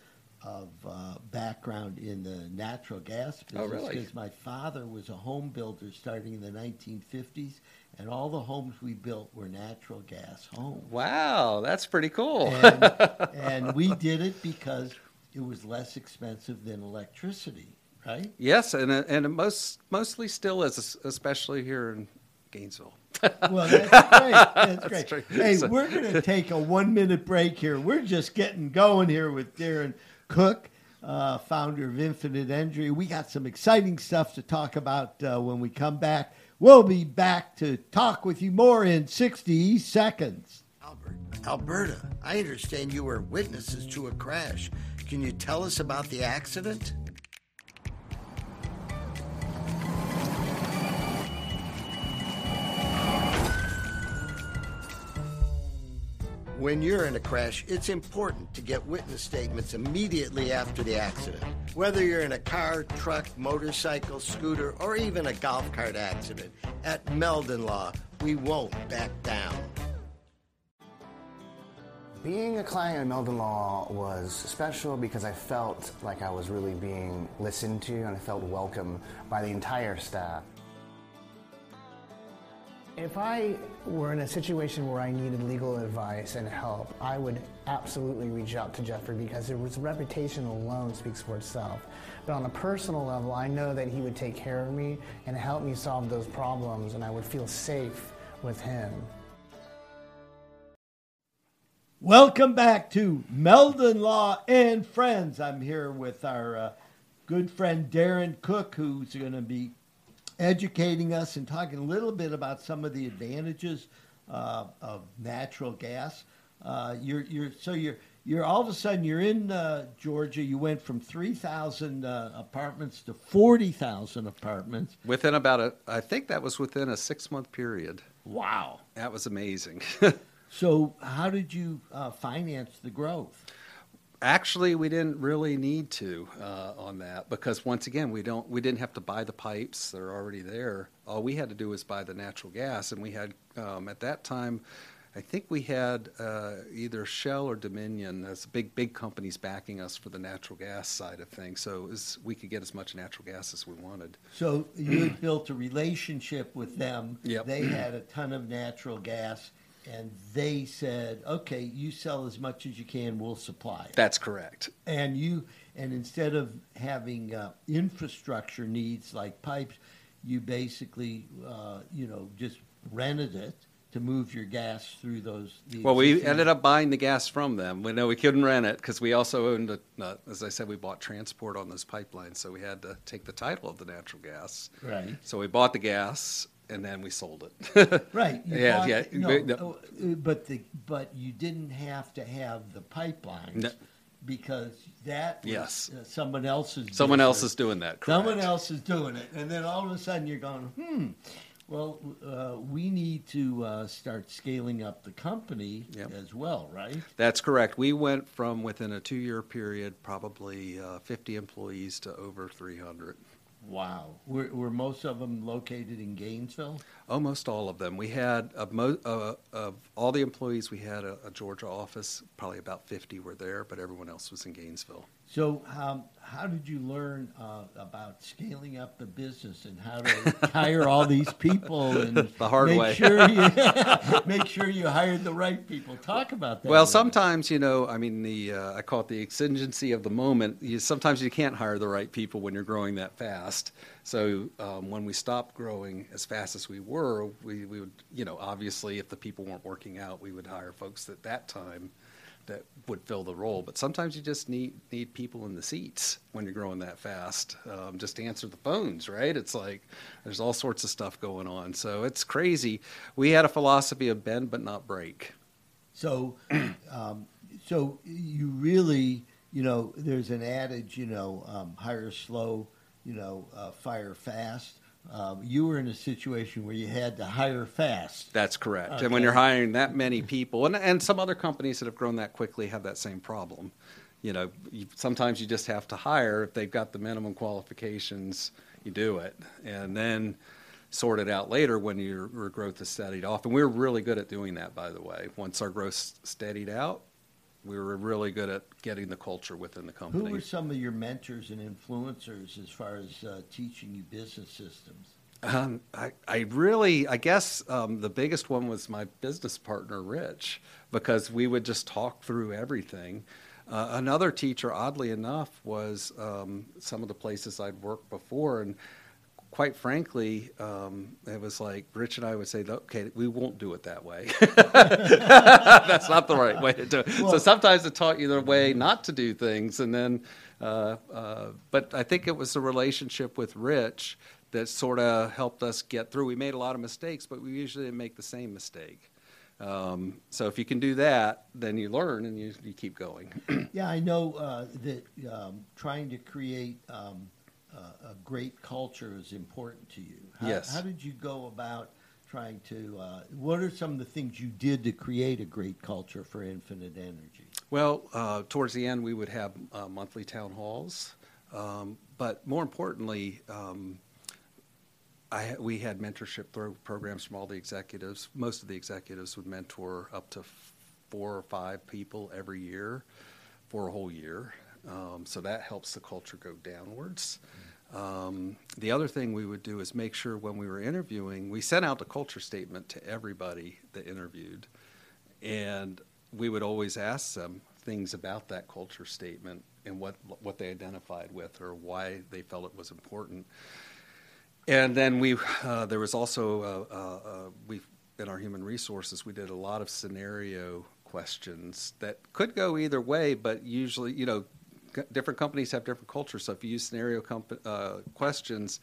of uh, background in the natural gas business Oh, really? because my father was a home builder starting in the 1950s, and all the homes we built were natural gas homes. Wow, that's pretty cool. and, and we did it because it was less expensive than electricity, right? yes, and and it most mostly still is, especially here in Gainesville. Well, that's great. That's That's great. true. Hey, So- we're going to take a one minute break here. We're just getting going here with Darin Cook, uh, founder of Infinite Energy. We got some exciting stuff to talk about uh, when we come back. We'll be back to talk with you more in 60 seconds. Albert, Alberta, I understand you were witnesses to a crash. Can you tell us about the accident? When you're in a crash, it's important to get witness statements immediately after the accident. Whether you're in a car, truck, motorcycle, scooter, or even a golf cart accident, at Meldon Law, we won't back down. Being a client at Meldon Law was special because I felt like I was really being listened to and I felt welcome by the entire staff. If I were in a situation where I needed legal advice and help, I would absolutely reach out to Jeffrey because his reputation alone speaks for itself. But on a personal level, I know that he would take care of me and help me solve those problems, and I would feel safe with him. Welcome back to Meldon Law and Friends. I'm here with our uh, good friend Darin Cook, who's going to be educating us and talking a little bit about some of the advantages uh, of natural gas. Uh, you're, you're, so you're, you're all of a sudden you're in uh, Georgia. You went from 3,000 uh, apartments to 40,000 apartments. Within about a, I think that was within a six month period. Wow. That was amazing. So, how did you uh, finance the growth? Actually, we didn't really need to uh, on that because once again, we don't we didn't have to buy the pipes; they're already there. All we had to do was buy the natural gas, and we had um, at that time. I think we had uh, either Shell or Dominion as big big companies backing us for the natural gas side of things. So was, we could get as much natural gas as we wanted. So you built a relationship with them. Yep. They had a ton of natural gas, and they said, "Okay, you sell as much as you can. We'll supply." it." That's correct. and you and instead of having uh, infrastructure needs like pipes, you basically uh, you know just rented it to move your gas through those. Well, we ended up buying the gas from them. We know we couldn't rent it because we also owned, a, uh, as I said, we bought transport on those pipelines, so we had to take the title of the natural gas. right. So we bought the gas and then we sold it. Right. you Yeah, bought- yeah, No, we- no. uh, but the but you didn't have to have the pipelines No. because that was, Yes. uh, someone else's Someone else business. is doing that. Correct. Someone else is doing it, and then all of a sudden you're going, hmm. Well, uh, we need to uh, start scaling up the company Yep. as well, right? That's correct. We went from within a two-year period, probably uh, 50 employees to over 300. Wow. Were, were most of them located in Gainesville? Almost all of them. We had of, mo- uh, of all the employees, we had a, a Georgia office. Probably about 50 were there, but everyone else was in Gainesville. So, um, how did you learn uh, about scaling up the business and how to hire all these people and The hard make way. Sure you, make sure you hired the right people. Talk about that. Well, sometimes you know, I mean, the uh, I call it the exigency of the moment. You, sometimes you can't hire the right people when you're growing that fast. So um, when we stopped growing as fast as we were, we, we would, you know, obviously if the people weren't working out, we would hire folks at that time that would fill the role. But sometimes you just need need people in the seats when you're growing that fast, um, just to answer the phones, right? It's like there's all sorts of stuff going on. So it's crazy. We had a philosophy of bend but not break. So, um, so you really, you know, there's an adage, you know, um, hire slow, you know, uh, fire fast. Um, you were in a situation where you had to hire fast. That's correct. And when you're hiring that many people, and, and some other companies that have grown that quickly have that same problem. You know, you, sometimes you just have to hire if they've got the minimum qualifications, you do it, and then sort it out later when your, your growth is steadied off. And we're really good at doing that, by the way. Once our growth steadied out, we were really good at getting the culture within the company. Who were some of your mentors and influencers as far as uh, teaching you business systems? Um, I, I really, I guess um, the biggest one was my business partner, Rich, because we would just talk through everything. Uh, another teacher, oddly enough, was um, some of the places I'd worked before. And quite frankly, um, it was like Rich and I would say, okay, we won't do it that way. That's not the right way to do it. so sometimes it taught you the way not to do things. And then, uh, uh, but I think it was the relationship with Rich that sort of helped us get through. We made a lot of mistakes, but we usually didn't make the same mistake. Um, so if you can do that, then you learn and you, you keep going. Yeah, I know uh, that um, trying to create um, uh, a great culture is important to you. How, Yes. How did you go about trying to? Uh, what are some of the things you did to create a great culture for Infinite Energy? Well, uh, towards the end, we would have uh, monthly town halls, um, but more importantly, um, I, we had mentorship programs from all the executives. Most of the executives would mentor up to four or five people every year for a whole year. Um, so that helps the culture go downwards. Um, the other thing we would do is make sure when we were interviewing, we sent out the culture statement to everybody that interviewed. And we would always ask them things about that culture statement and what, what they identified with or why they felt it was important. And then we, uh, there was also, uh, uh, uh, we, in our human resources, we did a lot of scenario questions that could go either way, but usually, you know, different companies have different cultures. So if you use scenario comp- uh, questions,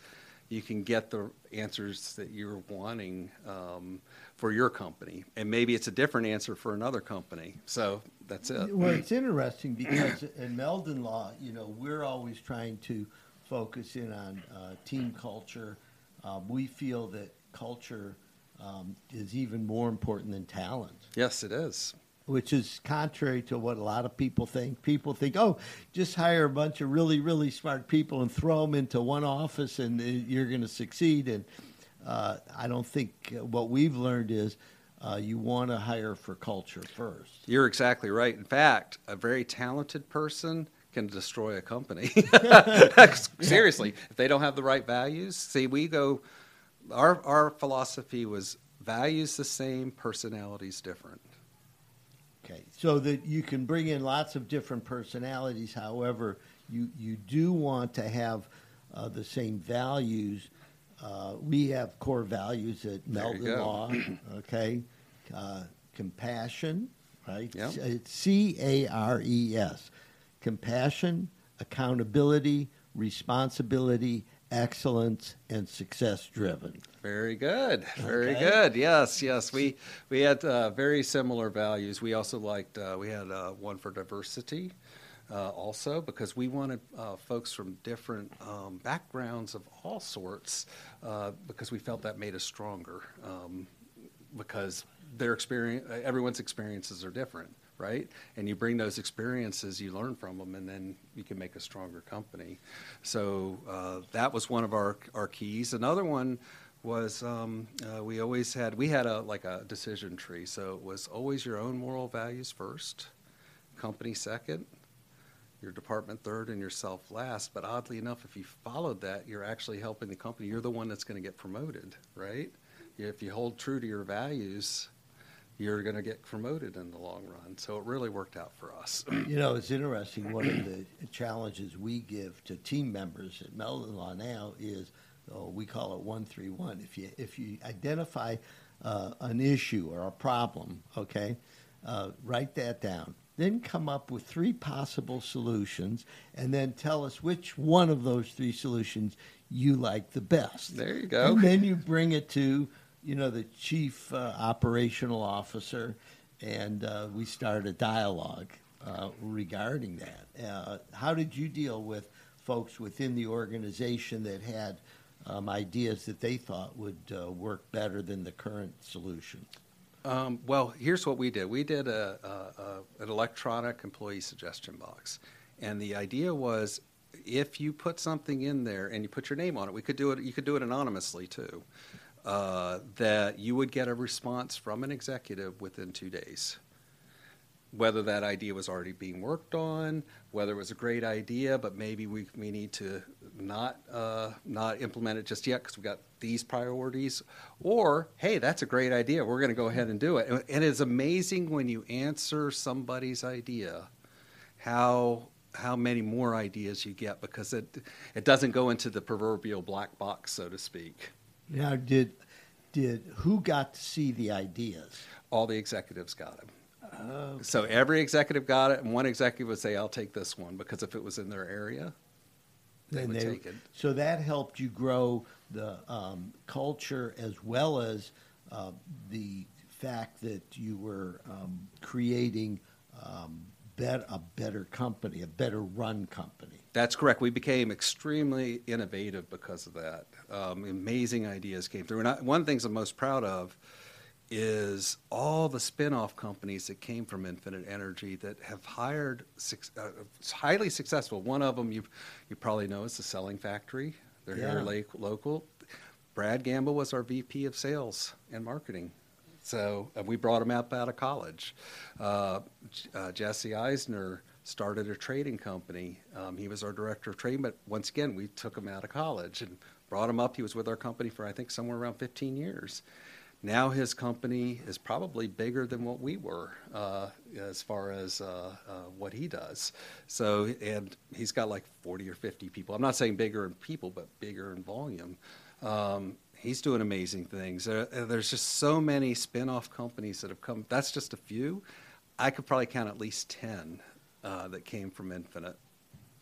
you can get the answers that you're wanting um, for your company, and maybe it's a different answer for another company. So that's it. Well, it's interesting because in Meldon Law, you know, we're always trying to focus in on uh, team culture. Um, we feel that culture um, is even more important than talent. Yes, it is. Which is contrary to what a lot of people think. People think, oh, just hire a bunch of really, really smart people and throw them into one office and you're going to succeed. And uh, I don't think uh, what we've learned is uh, you want to hire for culture first. You're exactly right. In fact, a very talented person can destroy a company. Seriously, if they don't have the right values, see, we go. Our our philosophy was values the same, personalities different. Okay, so that you can bring in lots of different personalities. However, you you do want to have uh, the same values. Uh, we have core values at Meldon go. Law. Okay, uh, compassion, right? Yep. It's C A R E S. Compassion, accountability, responsibility, excellence, and success driven. Very good. Very Okay. good. Yes, yes. We we had uh, very similar values. We also liked uh, we had uh, one for diversity. Uh, also, because we wanted uh, folks from different um, backgrounds of all sorts, uh, because we felt that made us stronger. Um, because their experience, everyone's experiences are different, right? And you bring those experiences, you learn from them, and then you can make a stronger company. So uh, that was one of our our keys. Another one was um, uh, we always had we had a like a decision tree. So it was always your own moral values first, company second, your department third, and yourself last. But oddly enough, if you followed that, you're actually helping the company. You're the one that's going to get promoted, right? If you hold true to your values, you're going to get promoted in the long run. So it really worked out for us. You know, it's interesting. One of the challenges we give to team members at Meldon Law now is, oh, we call it one three one. If you if you identify uh, an issue or a problem, okay, uh, write that down. Then come up with three possible solutions, and then tell us which one of those three solutions you like the best. There you go. And then you bring it to, you know, the chief uh, operational officer, and uh, we started a dialogue uh, regarding that. Uh, how did you deal with folks within the organization that had um, ideas that they thought would uh, work better than the current solution? Um, well, here's what we did. We did a, a, a, an electronic employee suggestion box, and the idea was if you put something in there and you put your name on it, we could do it. You could do it anonymously too. Uh, that you would get a response from an executive within two days. Whether that idea was already being worked on, whether it was a great idea, but maybe we, we need to not uh, not implement it just yet because we've got these priorities, or hey, that's a great idea, we're going to go ahead and do it. And, and it's amazing when you answer somebody's idea, how how many more ideas you get because it it doesn't go into the proverbial black box, so to speak. Now, did did who got to see the ideas? All the executives got them. So every executive got it, and one executive would say, "I'll take this one," because if it was in their area, they Then would they- take it. So that helped you grow the um, culture as well as uh, the fact that you were um, creating um, bet- a better company, a better run company. That's correct. We became extremely innovative because of that. Um, amazing ideas came through. And I, one of the things I'm most proud of is all the spin-off companies that came from Infinite Energy that have hired uh, highly successful. One of them you you probably know is the Selling Factory. They're Yeah. here la- local. Brad Gamble was our VP of Sales and Marketing. So uh, we brought him up out of college. Uh, uh, Jesse Eisner started a trading company. Um, he was our director of trading, but once again, we took him out of college and brought him up. He was with our company for I think somewhere around 15 years. Now his company is probably bigger than what we were uh, as far as uh, uh, what he does. So, and he's got like 40 or 50 people. I'm not saying bigger in people, but bigger in volume. Um, he's doing amazing things. There, there's just so many spin-off companies that have come. That's just a few. I could probably count at least 10 uh, that came from Infinite.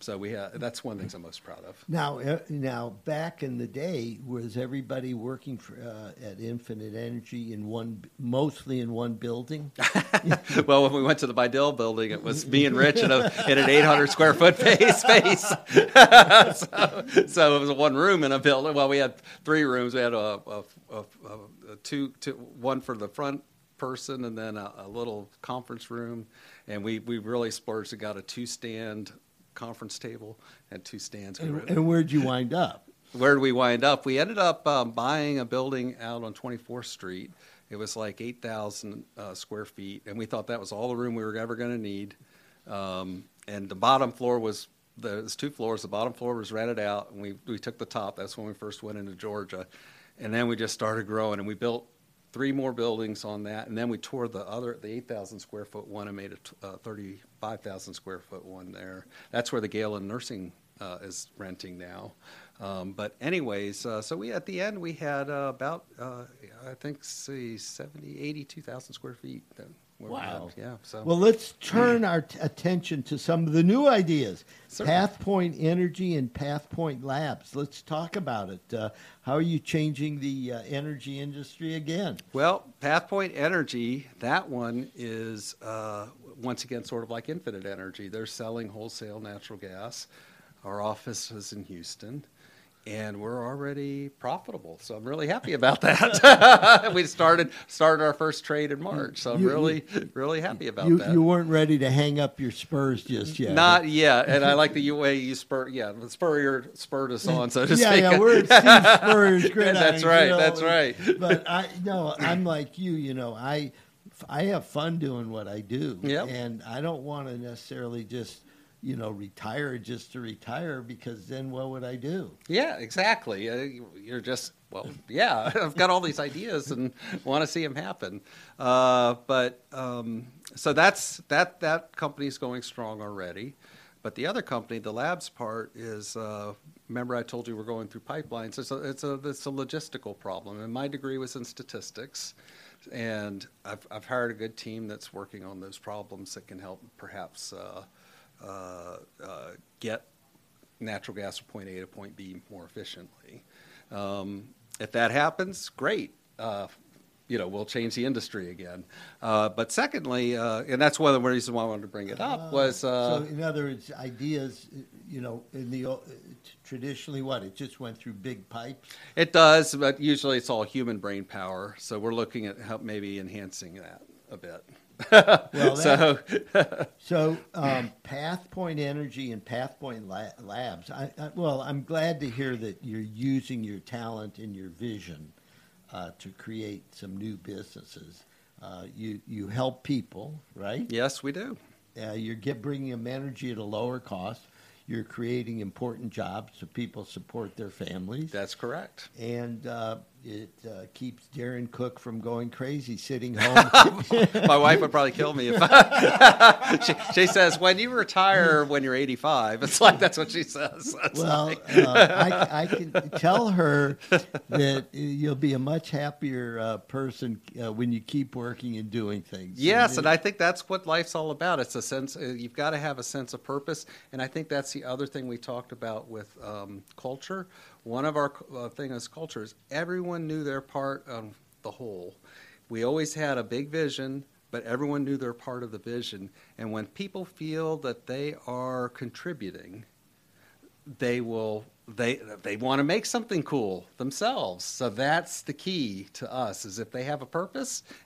So we have, that's one of the things I'm most proud of. Now, uh, now, back in the day, was everybody working for, uh, at Infinite Energy in one, mostly in one building? well, when we went to the Vidal building, it was me and Rich in, a, in an 800 square foot space. so, so, it was one room in a building. Well, we had three rooms. We had a, a, a, a two, two, one for the front person and then a, a, little conference room. And we, we really splurged and got a two stand conference table and two stands. And, and where'd you wind up? Where did we wind up? We ended up um, buying a building out on 24th Street. It was like 8,000 uh, square feet, and we thought that was all the room we were ever going to need. Um, and the bottom floor was there's two floors. The bottom floor was rented out, and we we took the top. That's when we first went into Georgia, and then we just started growing, and we built three more buildings on that, and then we tore the other, the 8,000 square foot one and made a uh, 35,000 square foot one there. That's where the Galen Nursing uh, is renting now. Um, but anyways, uh, so we at the end we had uh, about uh, I think see 70, 82,000 square feet. That, Wow. Yeah. So. Well, let's turn our t- attention to some of the new ideas. Certainly. PathPoint Energy and PathPoint Labs. Let's talk about it. Uh, how are you changing the uh, energy industry again? Well, PathPoint Energy, that one is uh, once again sort of like Infinite Energy. They're selling wholesale natural gas. Our office is in Houston and we're already profitable. So I'm really happy about that. we started started our first trade in March, so I'm You- really really happy about You, that. you weren't ready to hang up your spurs just yet. Not yet, and I like the way you spur. Yeah, the Spurrier spurred us on, so to yeah, speak. yeah, we're at Steve Spurrier's Gridiron That's right, Grill, that's right. But I no, I'm like you. You know, I I have fun doing what I do, Yep. and I don't want to necessarily just you know retire just to retire because then what would I do? Yeah, exactly. Uh, you're just well, yeah. I've got all these ideas and want to see them happen. Uh, but um, so that's that. That company's going strong already. But the other company, the labs part, is uh, remember I told you we're going through pipelines. It's a it's a it's a logistical problem, and my degree was in statistics. And I've I've hired a good team that's working on those problems that can help perhaps uh, uh, uh, get natural gas from point A to point B more efficiently. Um, if that happens, great. Uh, you know, we'll change the industry again. Uh, but secondly, uh, and that's one of the reasons why I wanted to bring it up was uh, so in other words, ideas. You know, in the traditionally, what it just went through big pipes. it does, but usually it's all human brain power. So we're looking at how maybe enhancing that a bit. Well, so So, um, PathPoint Energy and PathPoint La- Labs. I, I, well, I'm glad to hear that you're using your talent and your vision uh, to create some new businesses. Uh, you you help people, right? yes, we do. Uh, you're get, bringing them energy at a lower cost. You're creating important jobs so people support their families, That's correct. and uh, it uh, keeps Darin Cook from going crazy, sitting home. My wife would probably kill me if I, she, she says, when you retire when you're 85, it's like that's what she says. Well, like- uh, I, I can tell her that you'll be a much happier uh, person uh, when you keep working and doing things. Yes, and I think that's what life's all about. It's a sense uh, you've got to have a sense of purpose, and I think that's the other thing we talked about with um, culture. One of our uh, thing as culture is everyone knew their part of the whole. We always had a big vision, but everyone knew their part of the vision. And when people feel that they are contributing, they will they they want to make something cool themselves so that's the key to us is if they have a purpose